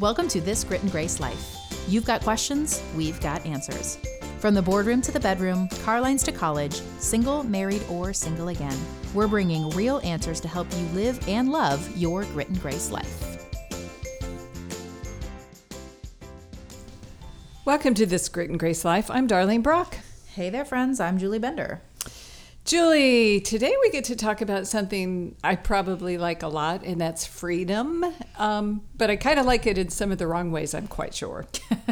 Welcome to This Grit and Grace Life. You've got questions, we've got answers. From the boardroom to the bedroom, car lines to college, single, married, or single again, we're bringing real answers to help you live and love your grit and grace life. Welcome to This Grit and Grace Life. I'm Darlene Brock. Hey there, friends. I'm Julie Bender. Julie, today we get to talk about something I probably like a lot, and that's freedom. Um, but I kind of like it in some of the wrong ways, I'm quite sure.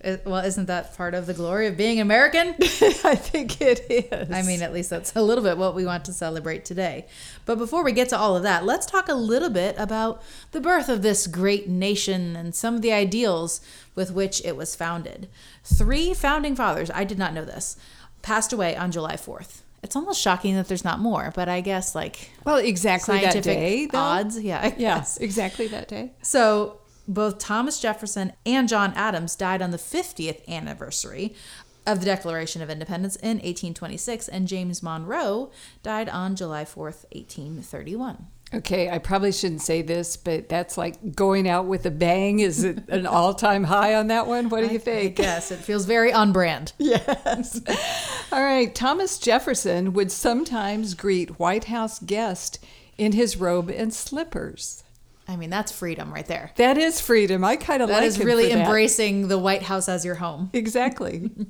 It- well, isn't that part of the glory of being American? I think it is. I mean, at least that's a little bit what we want to celebrate today. But before we get to all of that, let's talk a little bit about the birth of this great nation and some of the ideals with which it was founded. Three founding fathers, I did not know this, passed away on July 4th. It's almost shocking that there's not more, but I guess like well, exactly that day. though. odds. Yeah. I Yeah, exactly that day. So both Thomas Jefferson and John Adams died on the 50th anniversary of the Declaration of Independence in 1826, and James Monroe died on July 4th, 1831. Okay, I probably shouldn't say this, but that's like going out with a bang. Is it an all time high on that one? What do you think? Yes, it feels very on brand. Yes. All right. Thomas Jefferson would sometimes greet White House guests in his robe and slippers. I mean, that's freedom right there. That is freedom. I kind of That like is really embracing the White House as your home. Exactly.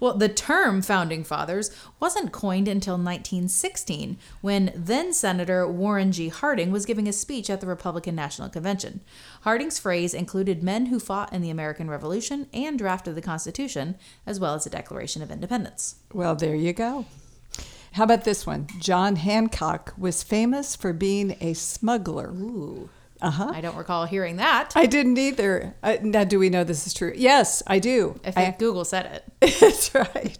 Well, the term founding fathers wasn't coined until 1916 when then Senator Warren G. Harding was giving a speech at the Republican National Convention. Harding's phrase included men who fought in the American Revolution and drafted the Constitution, as well as the Declaration of Independence. well, there you go. How about this one? John Hancock was famous for being a smuggler. Ooh. Uh huh. I don't recall hearing that. I didn't either. Uh, now, do we know this is true? Yes, I do. I I- think Google said it. That's right.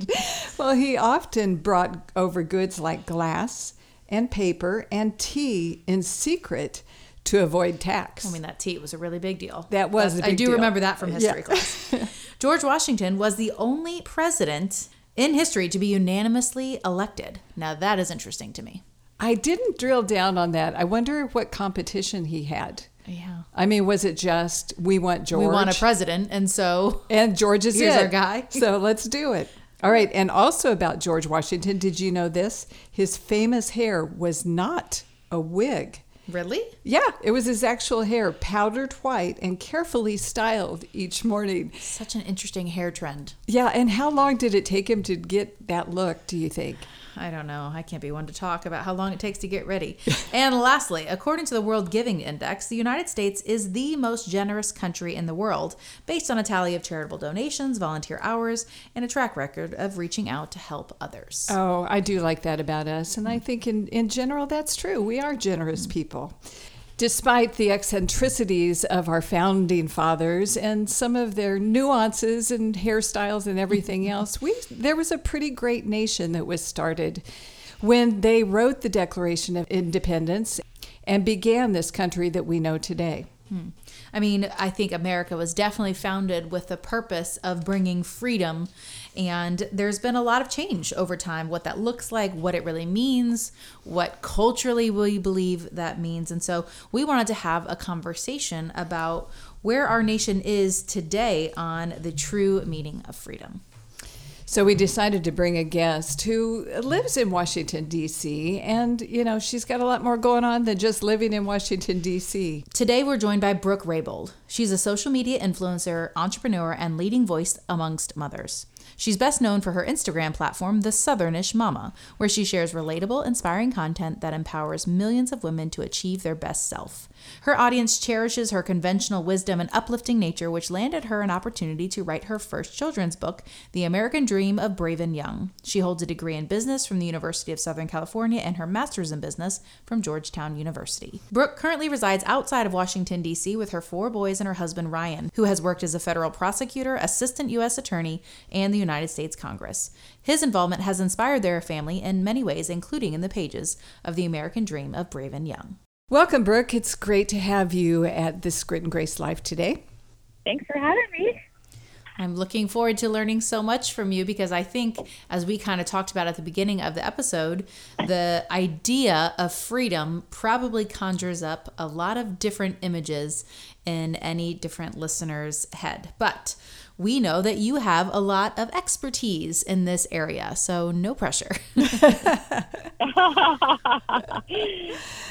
Well, he often brought over goods like glass and paper and tea in secret to avoid tax. I mean, that tea was a really big deal. That was That's- a big I do deal. remember that from history Yeah. class. George Washington was the only president in history to be unanimously elected. Now, that is interesting to me. I didn't drill down on that. I wonder what competition he had. Yeah. I mean, was it just we want George? We want a president, and so and George is Here's it. our guy. so let's do it. All right. And also about George Washington, did you know this? His famous hair was not a wig. really, Yeah, it was his actual hair, powdered white and carefully styled each morning. such an interesting hair trend. Yeah, and how long did it take him to get that look, do you think? I don't know. I can't be one to talk about how long it takes to get ready. and lastly, according to the World Giving Index, the United States is the most generous country in the world, based on a tally of charitable donations, volunteer hours, and a track record of reaching out to help others. Oh, I do like that about us. And I think in, in general, that's true. We are generous mm. people. Despite the eccentricities of our founding fathers and some of their nuances and hairstyles and everything else, we there was a pretty great nation that was started when they wrote the Declaration of Independence and began this country that we know today. Hmm. I mean, I think America was definitely founded with the purpose of bringing freedom. And there's been a lot of change over time what that looks like, what it really means, what culturally we believe that means. And so we wanted to have a conversation about where our nation is today on the true meaning of freedom. So we decided to bring a guest who lives in Washington, D.C., and, you know, she's got a lot more going on than just living in Washington, D.C. Today, we're joined by Brooke Raybold. She's a social media influencer, entrepreneur, and leading voice amongst mothers. She's best known for her Instagram platform, The Southernish Mama, where she shares relatable, inspiring content that empowers millions of women to achieve their best self. Her audience cherishes her conventional wisdom and uplifting nature, which landed her an opportunity to write her first children's book, The American Dream of Brave and Young. She holds a degree in business from the University of Southern California and her master's in business from Georgetown University. Brooke currently resides outside of Washington, D.C., with her four boys and her husband, Ryan, who has worked as a federal prosecutor, assistant U.S. attorney, and the United States Congress. His involvement has inspired their family in many ways, including in the pages of The American Dream of Brave and Young. Welcome, Brooke. It's great to have you at this Grit and Grace Life today. Thanks for having me. I'm looking forward to learning so much from you because I think, as we kind of talked about at the beginning of the episode, the idea of freedom probably conjures up a lot of different images in any different listener's head. But we know that you have a lot of expertise in this area, so no pressure.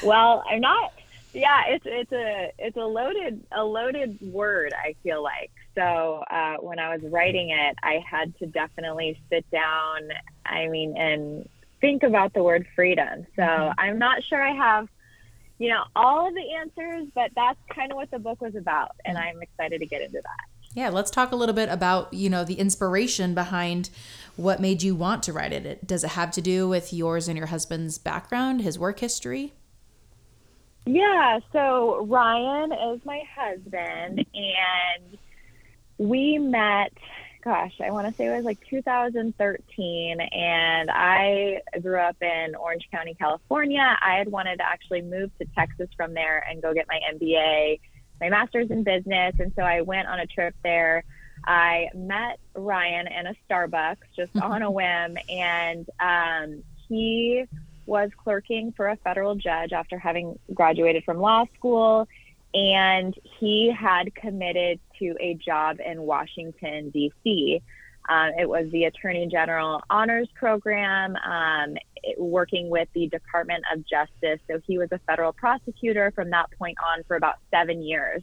well, I'm not. Yeah, it's it's a it's a loaded a loaded word. I feel like so uh, when I was writing it, I had to definitely sit down. I mean, and think about the word freedom. So mm-hmm. I'm not sure I have you know all of the answers, but that's kind of what the book was about, and mm-hmm. I'm excited to get into that. Yeah, let's talk a little bit about, you know, the inspiration behind what made you want to write it. Does it have to do with yours and your husband's background, his work history? Yeah, so Ryan is my husband and we met gosh, I want to say it was like 2013 and I grew up in Orange County, California. I had wanted to actually move to Texas from there and go get my MBA my master's in business. And so I went on a trip there. I met Ryan in a Starbucks just on a whim, and um, he was clerking for a federal judge after having graduated from law school. And he had committed to a job in Washington, D.C. Um, it was the Attorney General Honors Program, um, working with the Department of Justice. So he was a federal prosecutor from that point on for about seven years.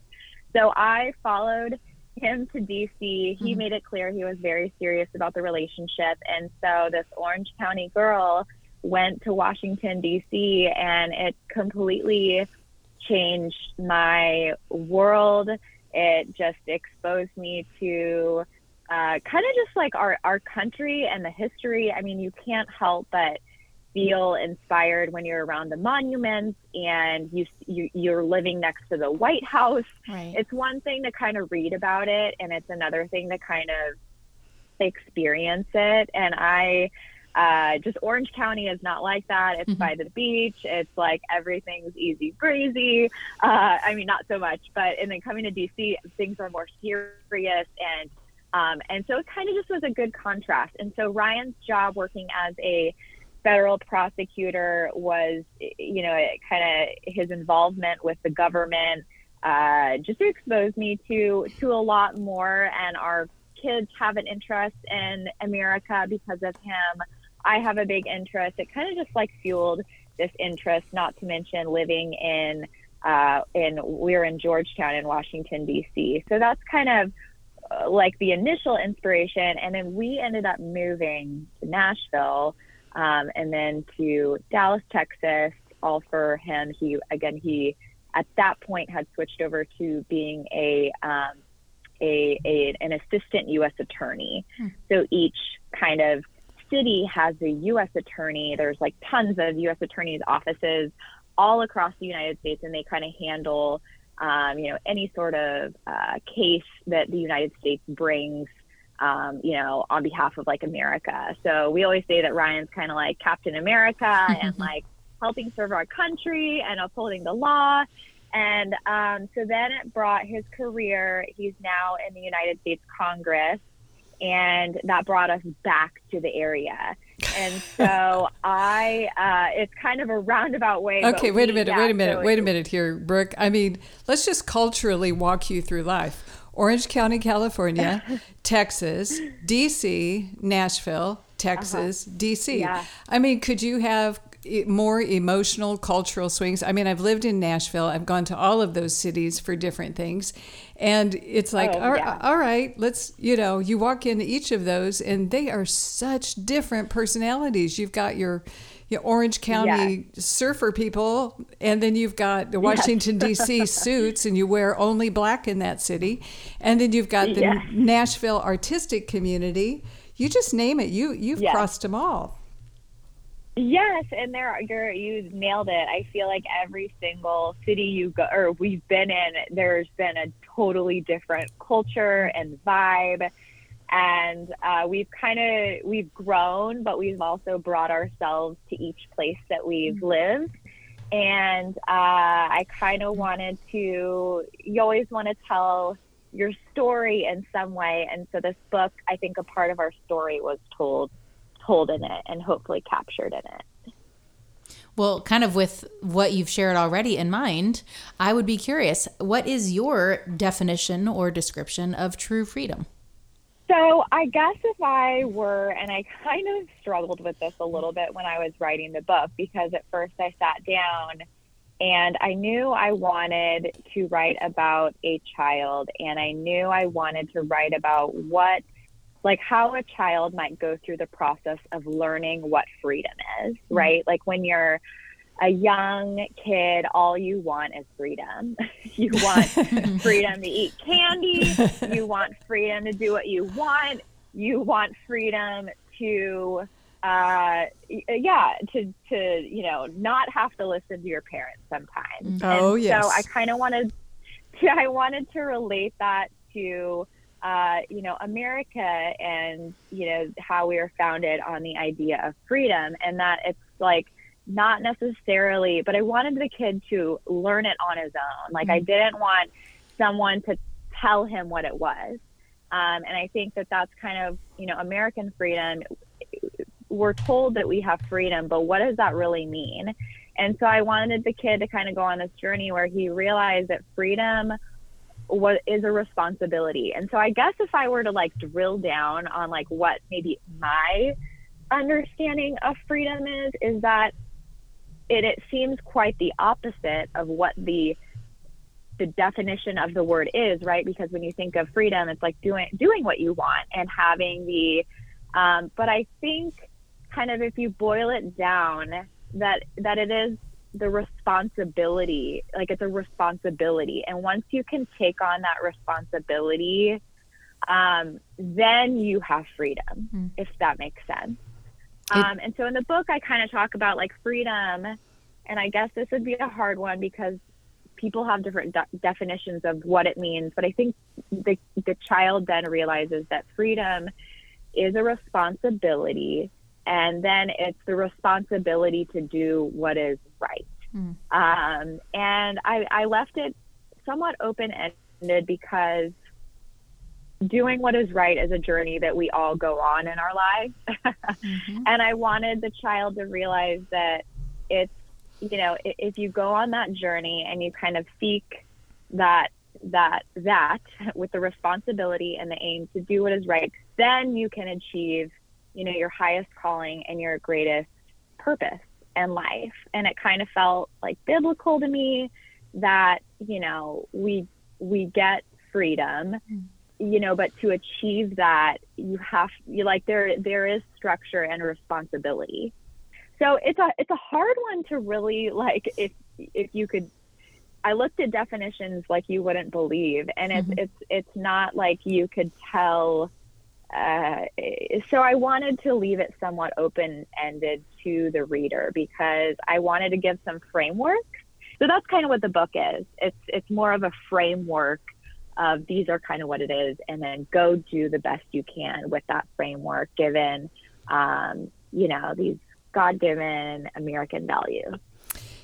So I followed him to DC. He mm-hmm. made it clear he was very serious about the relationship. And so this Orange County girl went to Washington, DC, and it completely changed my world. It just exposed me to uh, kind of just like our, our country and the history. I mean, you can't help but feel inspired when you're around the monuments and you, you you're living next to the White House. Right. It's one thing to kind of read about it, and it's another thing to kind of experience it. And I uh, just Orange County is not like that. It's mm-hmm. by the beach. It's like everything's easy breezy. Uh, I mean, not so much, but and then coming to DC, things are more serious and um, and so it kind of just was a good contrast. And so Ryan's job working as a federal prosecutor was, you know, it kind of his involvement with the government uh, just exposed me to to a lot more. And our kids have an interest in America because of him. I have a big interest. It kind of just like fueled this interest. Not to mention living in uh, in we're in Georgetown in Washington D.C. So that's kind of like the initial inspiration, and then we ended up moving to Nashville, um, and then to Dallas, Texas. All for him. He again he at that point had switched over to being a um, a, a, an assistant U.S. attorney. Hmm. So each kind of city has a U.S. attorney. There's like tons of U.S. attorneys' offices all across the United States, and they kind of handle um, you know, any sort of uh, case that the United States brings, um, you know, on behalf of like America. So we always say that Ryan's kind of like Captain America and like helping serve our country and upholding the law. And um, so then it brought his career. He's now in the United States Congress, and that brought us back to the area. And so I, uh, it's kind of a roundabout way. Okay, wait a minute, wait a minute, so wait a minute here, Brooke. I mean, let's just culturally walk you through life. Orange County, California, Texas, DC, Nashville, Texas, uh-huh. DC. Yeah. I mean, could you have more emotional cultural swings. I mean, I've lived in Nashville. I've gone to all of those cities for different things. And it's oh, like, oh, all, yeah. all right, let's, you know, you walk into each of those and they are such different personalities. You've got your, your Orange County yes. surfer people, and then you've got the Washington, yes. D.C. suits, and you wear only black in that city. And then you've got the yes. Nashville artistic community. You just name it. You, you've crossed them all. Yes, and there you're you nailed it. I feel like every single city you go or we've been in, there's been a totally different culture and vibe, and uh, we've kind of we've grown, but we've also brought ourselves to each place that we've mm-hmm. lived. And uh, I kind of wanted to. You always want to tell your story in some way. And so this book, I think a part of our story was told told in it and hopefully captured in it. Well, kind of with what you've shared already in mind, I would be curious what is your definition or description of true freedom? So, I guess if I were, and I kind of struggled with this a little bit when I was writing the book because at first I sat down and I knew I wanted to write about a child and I knew I wanted to write about what like how a child might go through the process of learning what freedom is, mm-hmm. right? Like when you're a young kid, all you want is freedom. you want freedom to eat candy. You want freedom to do what you want. You want freedom to, uh, yeah, to, to, you know, not have to listen to your parents sometimes. Oh, and yes. So I kind of wanted to, I wanted to relate that to, uh, you know, America and, you know, how we are founded on the idea of freedom and that it's like not necessarily, but I wanted the kid to learn it on his own. Like, mm-hmm. I didn't want someone to tell him what it was. Um, and I think that that's kind of, you know, American freedom. We're told that we have freedom, but what does that really mean? And so I wanted the kid to kind of go on this journey where he realized that freedom what is a responsibility. And so I guess if I were to like drill down on like what maybe my understanding of freedom is, is that it, it seems quite the opposite of what the the definition of the word is, right? Because when you think of freedom, it's like doing doing what you want and having the um, but I think kind of if you boil it down that that it is the responsibility like it's a responsibility. And once you can take on that responsibility um, then you have freedom mm. if that makes sense. Um, and so in the book i kind of talk about like freedom. And i guess this would be a hard one because people have different de- definitions of what it means. But i think the, the child then realizes that freedom is a responsibility and then it's the responsibility to do what is right. Mm. Um, and I, I left it somewhat open ended because doing what is right is a journey that we all go on in our lives. mm-hmm. And I wanted the child to realize that it's, you know, if you go on that journey and you kind of seek that that that with the responsibility and the aim to do what is right, then you can achieve you know, your highest calling and your greatest purpose in life. And it kind of felt like biblical to me that, you know, we we get freedom, you know, but to achieve that you have you like there there is structure and responsibility. So it's a it's a hard one to really like if if you could I looked at definitions like you wouldn't believe and it's mm-hmm. it's it's not like you could tell uh, so I wanted to leave it somewhat open ended to the reader because I wanted to give some framework. So that's kind of what the book is. It's it's more of a framework of these are kind of what it is, and then go do the best you can with that framework, given um, you know these God-given American values.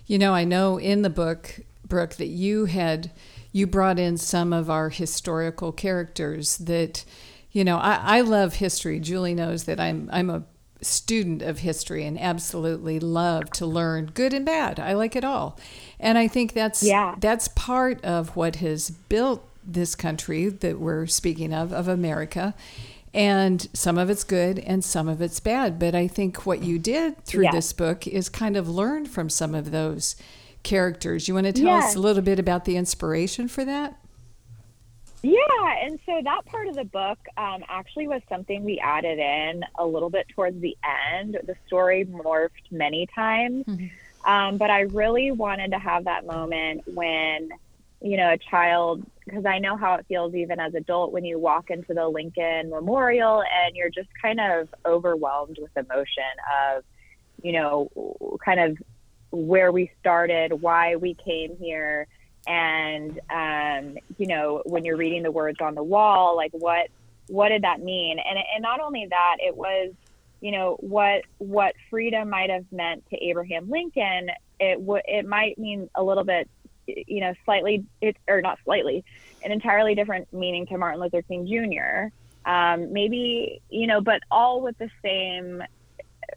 You know, I know in the book, Brooke, that you had you brought in some of our historical characters that you know, I, I love history. Julie knows that I'm I'm a student of history and absolutely love to learn good and bad. I like it all. And I think that's yeah. that's part of what has built this country that we're speaking of of America. And some of it's good and some of it's bad, but I think what you did through yeah. this book is kind of learn from some of those characters. You want to tell yeah. us a little bit about the inspiration for that? Yeah, and so that part of the book um, actually was something we added in a little bit towards the end. The story morphed many times, mm-hmm. um, but I really wanted to have that moment when, you know, a child, because I know how it feels even as adult when you walk into the Lincoln Memorial and you're just kind of overwhelmed with emotion of, you know, kind of where we started, why we came here and um, you know when you're reading the words on the wall like what what did that mean and and not only that it was you know what what freedom might have meant to Abraham Lincoln it it might mean a little bit you know, slightly, it, or not slightly, an entirely different meaning to Martin Luther King Jr. Um, maybe, you know, but all with the same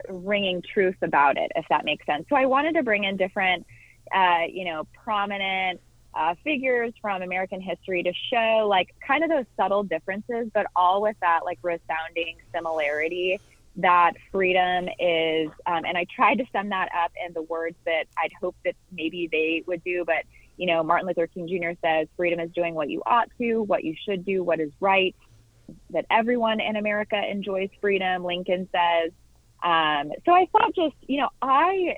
ringing truth about it, if that makes sense. So I wanted to bring in different, uh, you know, prominent uh, figures from American history to show like kind of those subtle differences, but all with that like resounding similarity that freedom is. Um, and I tried to sum that up in the words that I'd hope that maybe they would do, but you know, Martin Luther King Jr. says freedom is doing what you ought to, what you should do, what is right. That everyone in America enjoys freedom. Lincoln says. Um, so I thought just, you know, I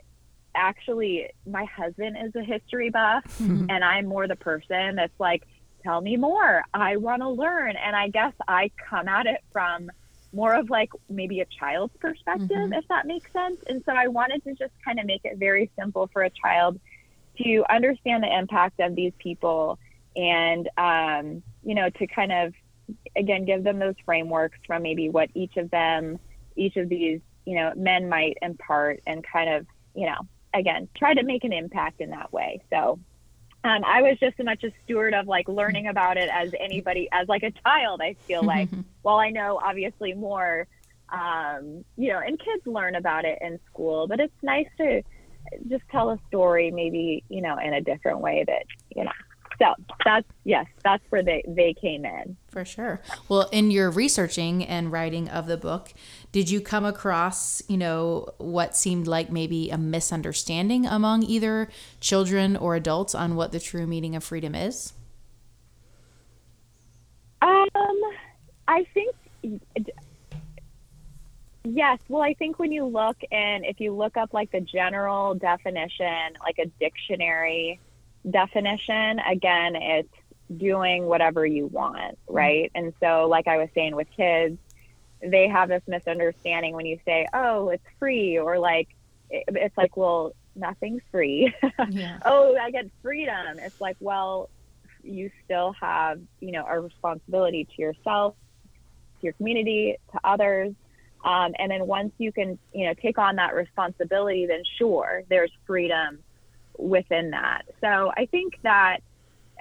actually my husband is a history buff mm-hmm. and I'm more the person that's like tell me more I want to learn and I guess I come at it from more of like maybe a child's perspective mm-hmm. if that makes sense and so I wanted to just kind of make it very simple for a child to understand the impact of these people and um, you know to kind of again give them those frameworks from maybe what each of them each of these you know men might impart and kind of you know again, try to make an impact in that way. So um, I was just as much a steward of like learning about it as anybody, as like a child. I feel like, well, I know obviously more, um, you know, and kids learn about it in school, but it's nice to just tell a story, maybe you know, in a different way that you know so that's yes that's where they they came in for sure well in your researching and writing of the book did you come across you know what seemed like maybe a misunderstanding among either children or adults on what the true meaning of freedom is um i think Yes. Well, I think when you look and if you look up like the general definition, like a dictionary definition, again, it's doing whatever you want, mm-hmm. right? And so, like I was saying with kids, they have this misunderstanding when you say, oh, it's free, or like, it's like, well, nothing's free. Yeah. oh, I get freedom. It's like, well, you still have, you know, a responsibility to yourself, to your community, to others. Um, and then once you can, you know, take on that responsibility, then sure, there's freedom within that. So I think that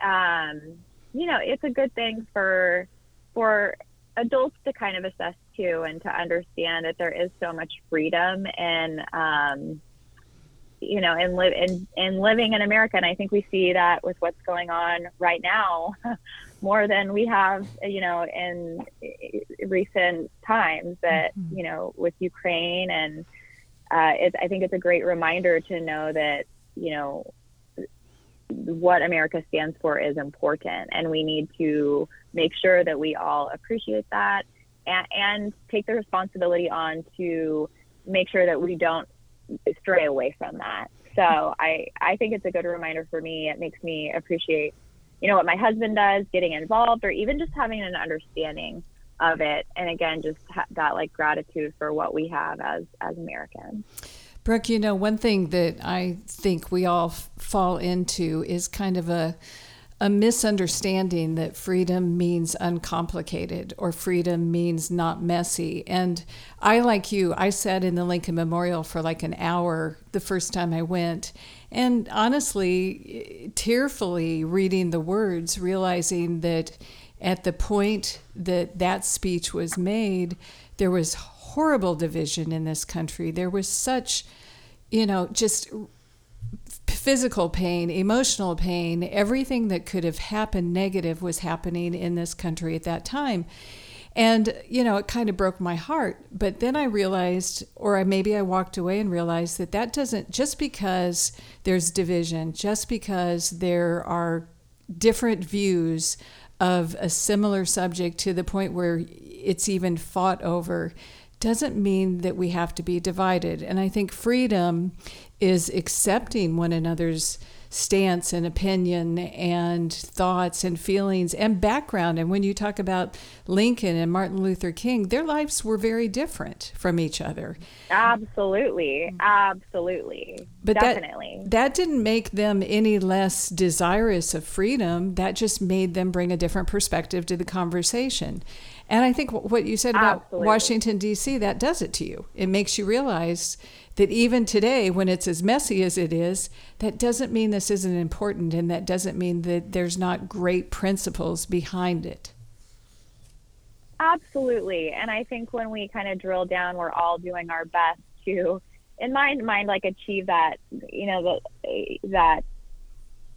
um, you know it's a good thing for for adults to kind of assess too and to understand that there is so much freedom and um, you know in live in, in living in America and I think we see that with what's going on right now more than we have you know in recent times that mm-hmm. you know with Ukraine and uh, it, I think it's a great reminder to know that you know, what America stands for is important, and we need to make sure that we all appreciate that and, and take the responsibility on to make sure that we don't stray away from that. So I, I think it's a good reminder for me. It makes me appreciate, you know, what my husband does, getting involved, or even just having an understanding of it. And again, just ha- that like gratitude for what we have as as Americans. Brooke, you know, one thing that I think we all f- fall into is kind of a a misunderstanding that freedom means uncomplicated or freedom means not messy. And I, like you, I sat in the Lincoln Memorial for like an hour the first time I went. And honestly, tearfully reading the words, realizing that at the point that that speech was made, there was horrible division in this country. There was such, you know, just physical pain, emotional pain, everything that could have happened negative was happening in this country at that time. And, you know, it kind of broke my heart. But then I realized, or maybe I walked away and realized that that doesn't, just because there's division, just because there are different views of a similar subject to the point where it's even fought over, doesn't mean that we have to be divided. And I think freedom is accepting one another's stance and opinion and thoughts and feelings and background. And when you talk about Lincoln and Martin Luther King, their lives were very different from each other. Absolutely. Absolutely. But Definitely. That, that didn't make them any less desirous of freedom. That just made them bring a different perspective to the conversation. And I think what you said about Absolutely. Washington, D.C., that does it to you. It makes you realize that even today, when it's as messy as it is, that doesn't mean this isn't important, and that doesn't mean that there's not great principles behind it. Absolutely. And I think when we kind of drill down, we're all doing our best to, in my mind, like achieve that, you know, that, that,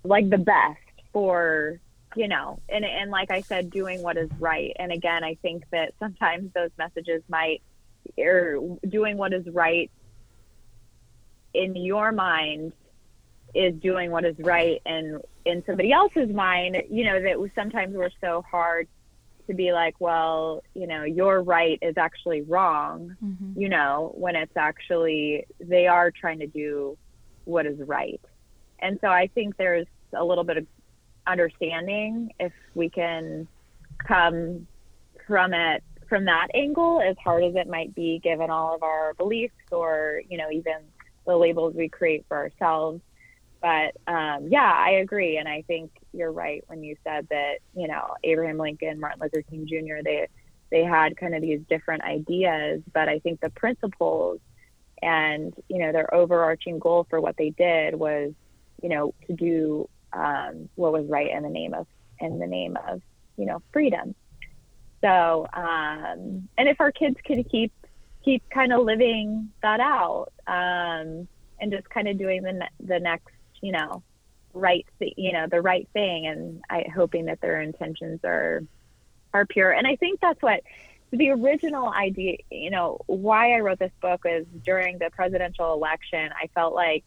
like the best for you know, and and like I said, doing what is right. And again, I think that sometimes those messages might, or doing what is right in your mind is doing what is right, and in somebody else's mind, you know, that sometimes we're so hard to be like, well, you know, your right is actually wrong, mm-hmm. you know, when it's actually they are trying to do what is right. And so I think there's a little bit of understanding if we can come from it from that angle as hard as it might be given all of our beliefs or you know even the labels we create for ourselves. But um, yeah i agree. And i think you're right when you said that you know abraham lincoln martin luther king jr they they had kind of these different ideas. But i think the principles and you know their overarching goal for what they did was you know to do um, what was right in the name of in the name of you know freedom. So um, and if our kids could keep keep kind of living that out um, and just kind of doing the ne- the next you know right th- you know the right thing and I hoping that their intentions are are pure and I think that's what the original idea you know why I wrote this book was during the presidential election I felt like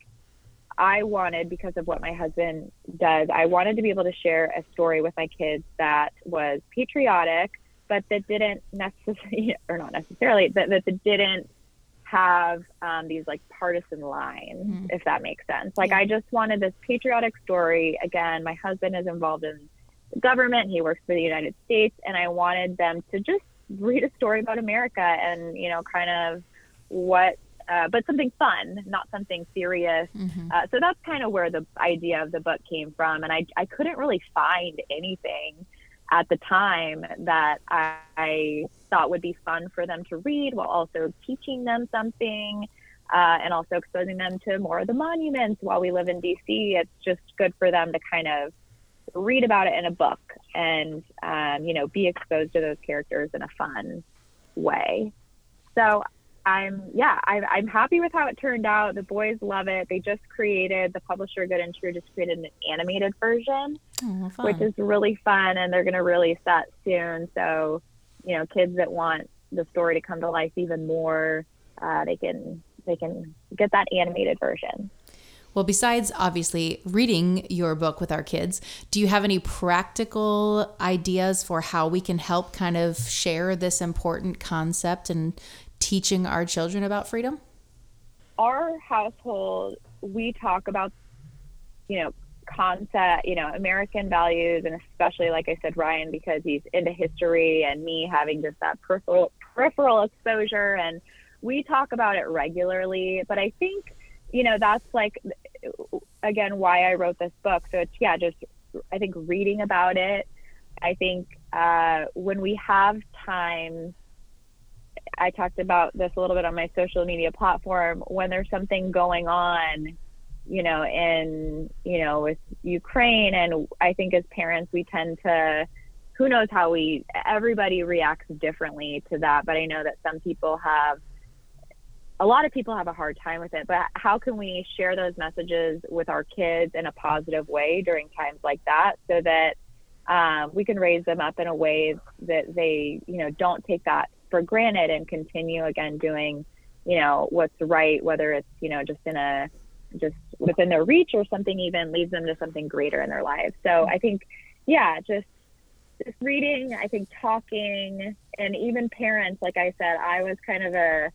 I wanted, because of what my husband does, I wanted to be able to share a story with my kids that was patriotic, but that didn't necessarily, or not necessarily, that, that didn't have um, these like partisan lines, mm-hmm. if that makes sense. Like, yeah. I just wanted this patriotic story. Again, my husband is involved in the government, he works for the United States, and I wanted them to just read a story about America and, you know, kind of what uh, but something fun, not something serious. Mm-hmm. Uh, so that's kind of where the idea of the book came from. And I, I couldn't really find anything at the time that I, I thought would be fun for them to read while also teaching them something. Uh, and also exposing them to more of the monuments while we live in DC. It's just good for them to kind of read about it in a book and, um, you know, be exposed to those characters in a fun way. So I'm yeah, I'm, I'm happy with how it turned out. The boys love it. They just created the publisher Good and True just created an animated version, oh, which is really fun, and they're going to release that soon. So, you know, kids that want the story to come to life even more, uh, they can they can get that animated version. Well, besides obviously reading your book with our kids, do you have any practical ideas for how we can help kind of share this important concept and teaching our children about freedom? Our household, we talk about, you know, concept, you know, American values, and especially, like I said, Ryan, because he's into history and me having just that peripheral, peripheral exposure. And we talk about it regularly. But I think, you know, that's like, again, why I wrote this book. So it's, yeah, just, I think reading about it. I think uh, when we have time I talked about this a little bit on my social media platform. When there's something going on, you know, in, you know, with Ukraine, and I think as parents, we tend to, who knows how we, everybody reacts differently to that. But I know that some people have, a lot of people have a hard time with it. But how can we share those messages with our kids in a positive way during times like that so that um, we can raise them up in a way that they, you know, don't take that for granted and continue again doing, you know, what's right, whether it's, you know, just in a just within their reach or something even leads them to something greater in their lives. So I think, yeah, just just reading, I think talking and even parents, like I said, I was kind of a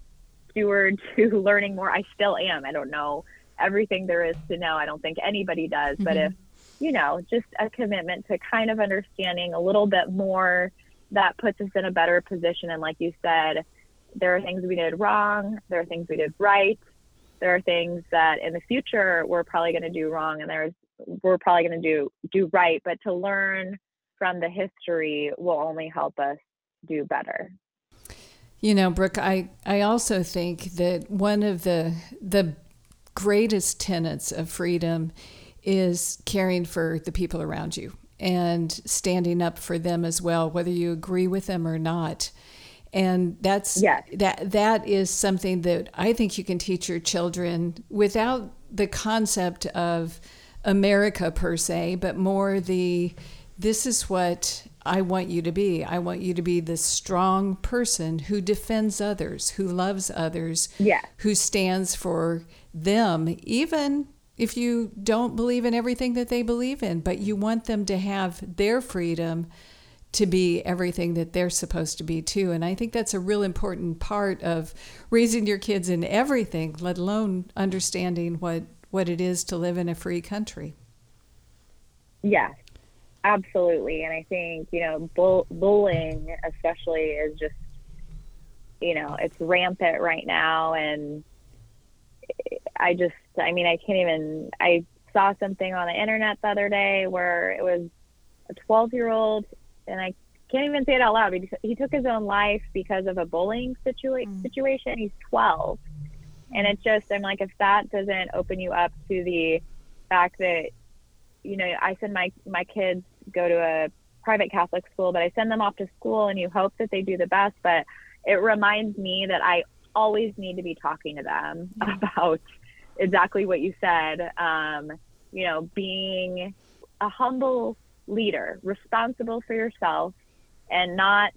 steward to learning more. I still am. I don't know everything there is to know. I don't think anybody does. Mm-hmm. But if, you know, just a commitment to kind of understanding a little bit more that puts us in a better position. And like you said, there are things we did wrong, there are things we did right, there are things that in the future we're probably going to do wrong, and there's we're probably going to do do right. But to learn from the history will only help us do better. You know, Brooke, I, I also think that one of the the greatest tenets of freedom is caring for the people around you and standing up for them as well, whether you agree with them or not. And that's yes. that that is something that I think you can teach your children without the concept of America per se, but more the this is what I want you to be. I want you to be the strong person who defends others, who loves others, yeah. who stands for them, even if you don't believe in everything that they believe in, but you want them to have their freedom to be everything that they're supposed to be too. And I think that's a real important part of raising your kids in everything, let alone understanding what what it is to live in a free country. Yes, absolutely. And I think, you know, bull- bullying especially is just you know, it's rampant right now and I just, I mean, I can't even, I saw something on the internet the other day where it was a 12 year old, and I can't even say it out loud, he took his own life because of a bullying situa- mm. situation. He's 12. And it's just, I'm like, if that doesn't open you up to the fact that, you know, I send my, my kids go to a private Catholic school, but I send them off to school and you hope that they do the best. But it reminds me that I always need to be talking to them about exactly what you said. Um, you know, being a humble leader, responsible for yourself, and not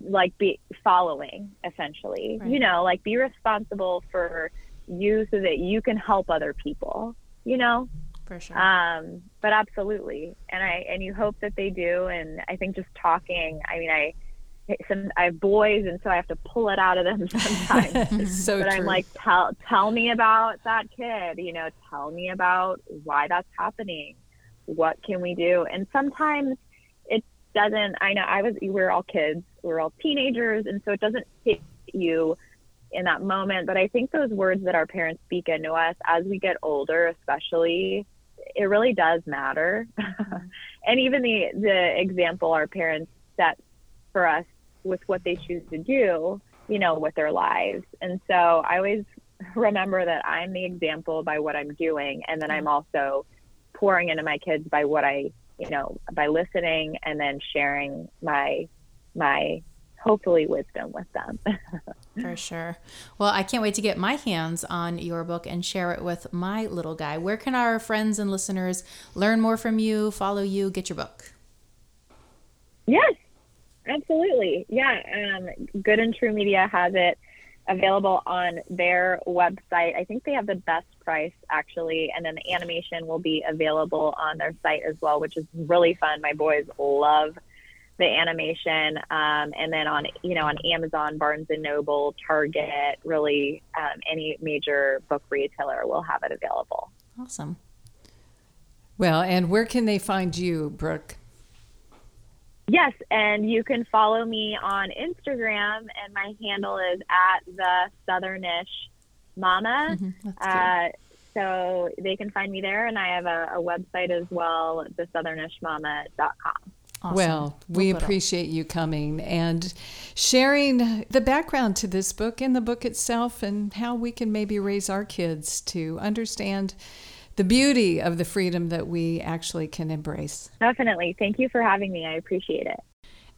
like be following essentially. Right. You know, like be responsible for you so that you can help other people. You know. For sure. Um, but absolutely, and I and you hope that they do. And I think just talking. I mean, I some I have boys, and so I have to pull it out of them sometimes. so but true. I'm like, tell tell me about that kid. You know, tell me about why that's happening. What can we do? And sometimes it doesn't. I know I was. We were all kids. We were all teenagers, and so it doesn't hit you in that moment. But I think those words that our parents speak into us as we get older, especially, it really does matter. Mm-hmm. and even the the example our parents set for us with what they choose to do, you know, with their lives. And so I always remember that I'm the example by what I'm doing. And then I'm also pouring into my kids by what I, you know, by listening and then sharing my, my hopefully wisdom with them. For sure. Well, I can't wait to get my hands on your book and share it with my little guy. Where can our friends and listeners learn more from you, follow you, get your book? Yes, Absolutely. Yeah. Um, Good and True Media has it available on their website. I think they have the best price actually, and then the animation will be available on their site as well, which is really fun. My boys love the animation, um, and then on you know on Amazon, Barnes and Noble, Target, really um, any major book retailer will have it available. Awesome. Well, and where can they find you, Brooke? Yes, and you can follow me on Instagram, and my handle is at the Southernish Mama. Mm-hmm, uh, so they can find me there, and I have a, a website as well, thesouthernishmama.com. Awesome. Well, we we'll appreciate you coming and sharing the background to this book and the book itself, and how we can maybe raise our kids to understand the beauty of the freedom that we actually can embrace. Definitely. Thank you for having me. I appreciate it.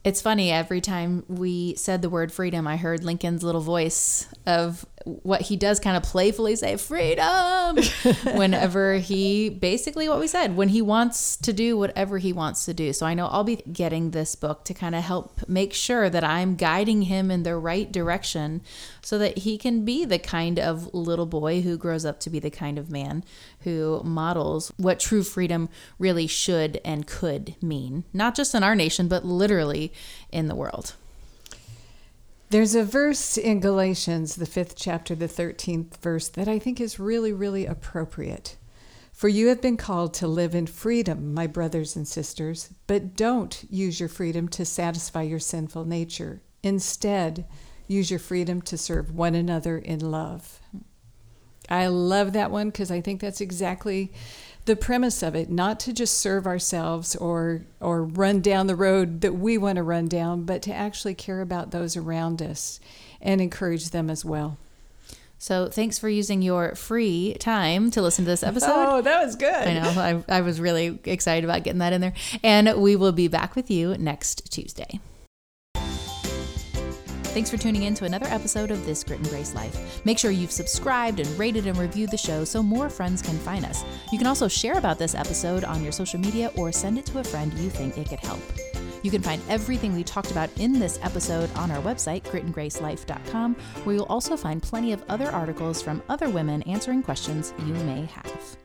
It's funny, every time we said the word freedom, I heard Lincoln's little voice of what he does kind of playfully say freedom whenever he basically what we said when he wants to do whatever he wants to do. So i know i'll be getting this book to kind of help make sure that i'm guiding him in the right direction so that he can be the kind of little boy who grows up to be the kind of man who models what true freedom really should and could mean not just in our nation but literally in the world there's a verse in Galatians, the fifth chapter, the 13th verse, that I think is really, really appropriate. For you have been called to live in freedom, my brothers and sisters, but don't use your freedom to satisfy your sinful nature. Instead, use your freedom to serve one another in love. I love that one because I think that's exactly the premise of it, not to just serve ourselves or or run down the road that we want to run down, but to actually care about those around us and encourage them as well. So thanks for using your free time to listen to this episode. Oh, that was good. I know. I, I was really excited about getting that in there. And we will be back with you next Tuesday. Thanks for tuning in to another episode of This Grit and Grace Life. Make sure you've subscribed and rated and reviewed the show so more friends can find us. You can also share about this episode on your social media or send it to a friend you think it could help. You can find everything we talked about in this episode on our website, gritandgracelife.com, where you'll also find plenty of other articles from other women answering questions you may have.